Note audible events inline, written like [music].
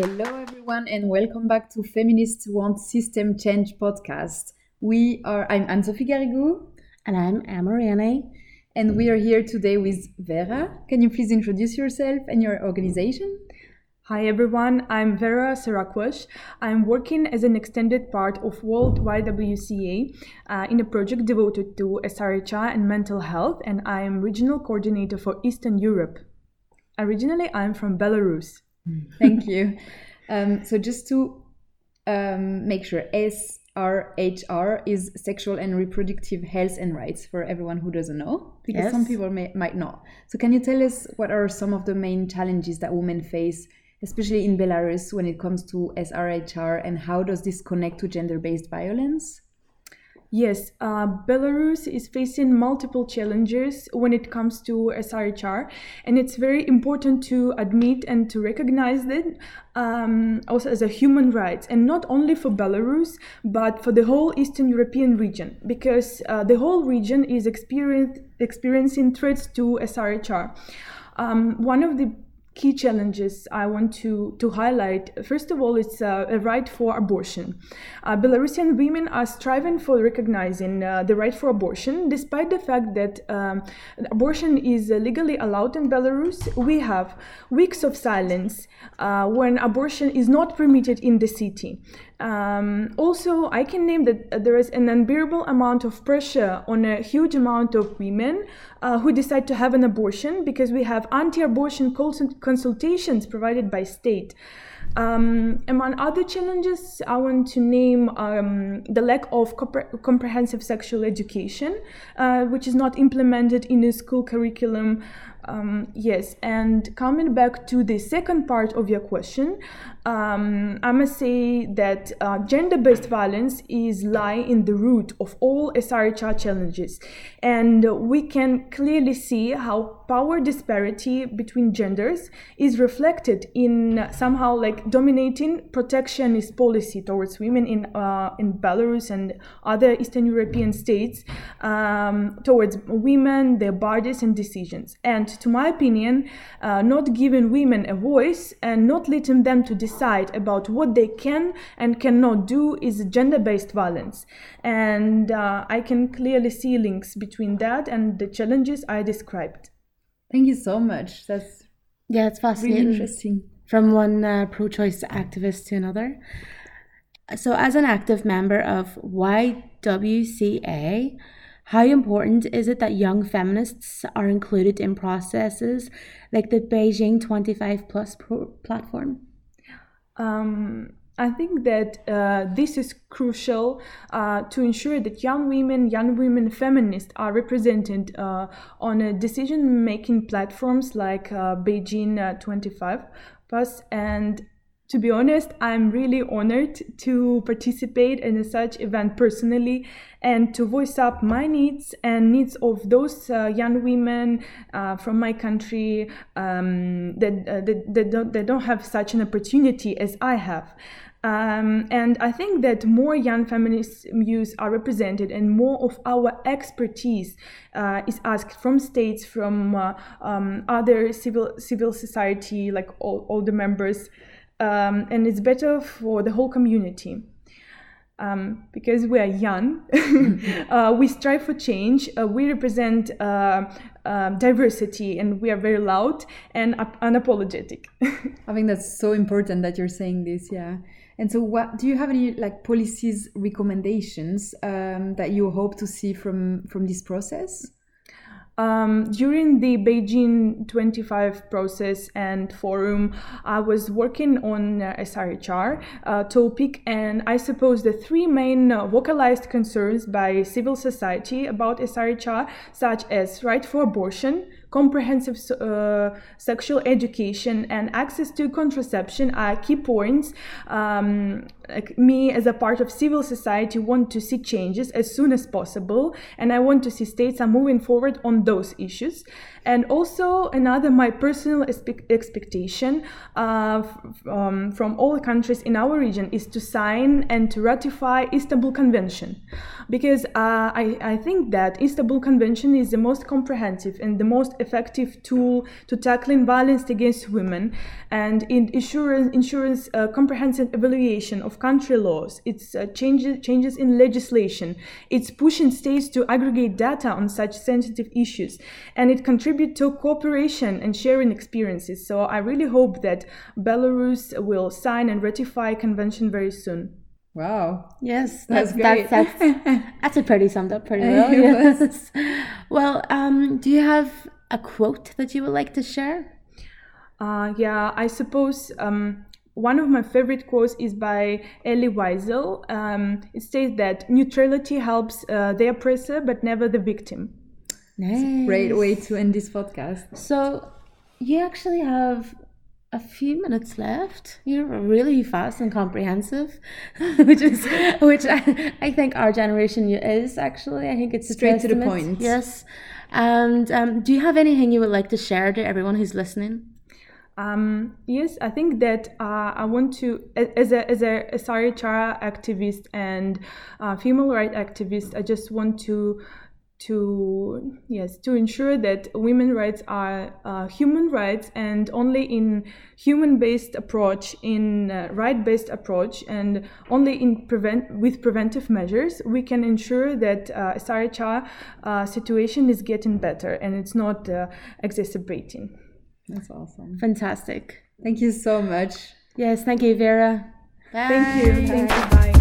Hello, everyone, and welcome back to Feminists Want System Change podcast. We are, I'm Anne Sophie Garrigou. And I'm Amariane. And we are here today with Vera. Can you please introduce yourself and your organization? Hi everyone, I'm Vera Serakwash. I'm working as an extended part of World YWCA uh, in a project devoted to SRHR and mental health, and I am regional coordinator for Eastern Europe. Originally, I'm from Belarus. [laughs] Thank you. Um, so, just to um, make sure, SRHR is sexual and reproductive health and rights for everyone who doesn't know, because Yes. some people may, might not. So, can you tell us what are some of the main challenges that women face, especially in Belarus, when it comes to SRHR, and how does this connect to gender based violence? Yes, uh, Belarus is facing multiple challenges when it comes to SRHR, and it's very important to admit and to recognize that um, also as a human rights, and not only for Belarus but for the whole Eastern European region, because uh, the whole region is experience, experiencing threats to SRHR. Um, one of the key challenges I want to, to highlight. First of all, it's uh, a right for abortion. Uh, Belarusian women are striving for recognizing uh, the right for abortion, despite the fact that um, abortion is uh, legally allowed in Belarus. We have weeks of silence uh, when abortion is not permitted in the city. Um, also, I can name that uh, there is an unbearable amount of pressure on a huge amount of women uh, who decide to have an abortion because we have anti-abortion consultations provided by state. Um, among other challenges, I want to name um, the lack of compre- comprehensive sexual education, uh, which is not implemented in the school curriculum. Um, yes, and coming back to the second part of your question, um, I must say that uh, gender-based violence is lie in the root of all SRHR challenges, and we can clearly see how power disparity between genders is reflected in somehow like dominating protectionist policy towards women in uh, in Belarus and other Eastern European states um, towards women, their bodies and decisions. And to my opinion, uh, not giving women a voice and not letting them to decide about what they can and cannot do is gender-based violence. And uh, I can clearly see links between that and the challenges I described. Thank you so much. That's Yeah, it's really fascinating. interesting. From one uh, pro choice activist to another. So, as an active member of YWCA, how important is it that young feminists are included in processes like the Beijing 25 Plus platform? Um, I think that uh, this is crucial uh, to ensure that young women, young women feminists are represented uh, on uh, decision-making platforms like uh, Beijing uh, 25 And to be honest, I'm really honored to participate in such event personally and to voice up my needs and needs of those uh, young women uh, from my country um, that, uh, that, that, don't, that don't have such an opportunity as I have. Um, and I think that more young feminist views are represented, and more of our expertise uh, is asked from states, from uh, um, other civil civil society, like all, all the members, um, and it's better for the whole community. Um, because we are young, [laughs] [laughs] uh, we strive for change. Uh, we represent uh, uh, diversity, and we are very loud and unapologetic. [laughs] I think that's so important that you're saying this, yeah. And so, what do you have any like policies recommendations um, that you hope to see from from this process? Um, during the Beijing 25 process and forum, I was working on uh, SRHR uh, topic, and I suppose the three main uh, vocalized concerns by civil society about SRHR, such as right for abortion, comprehensive uh, sexual education, and access to contraception, are key points. Um, like me, as a part of civil society, want to see changes as soon as possible, and I want to see states are moving forward on those issues. And also, another my personal expe- expectation uh, f- um, from all countries in our region is to sign and to ratify Istanbul Convention, because uh, I, I think that Istanbul Convention is the most comprehensive and the most effective tool to tackling violence against women and in ensures, ensures a comprehensive evaluation of country laws. It's uh, changes, changes in legislation. It's pushing states to aggregate data on such sensitive issues. And it contributes to cooperation and sharing experiences. So I really hope that Belarus will sign and ratify convention very soon. Wow. Yes, That's that's great. That's, that's, [laughs] that's a pretty summed up pretty well. Yes. well, um, do you have a quote that you would like to share? Uh, yeah, I suppose um, one of my favorite quotes is by Elie Wiesel. Um, it states that neutrality helps uh, the oppressor but never the victim. Nice. Great way to end this podcast. So, you actually have a few minutes left. You're really fast and comprehensive, [laughs] which is which I, I think our generation is actually. I think it's a Straight to the point. Yes. And um, do you have anything you would like to share to everyone who's listening? Um, yes, I think that uh, I want to, as a as a SRHR activist and uh, female rights activist, I just want to to yes to ensure that women rights are uh, human rights and only in human based approach in uh, right based approach and only in prevent with preventive measures we can ensure that uh, Asari uh, situation is getting better and it's not uh, exacerbating. That's awesome. Fantastic. Thank you so much. Yes, thank you, Vera. Thank you. Bye. Thank you. Bye.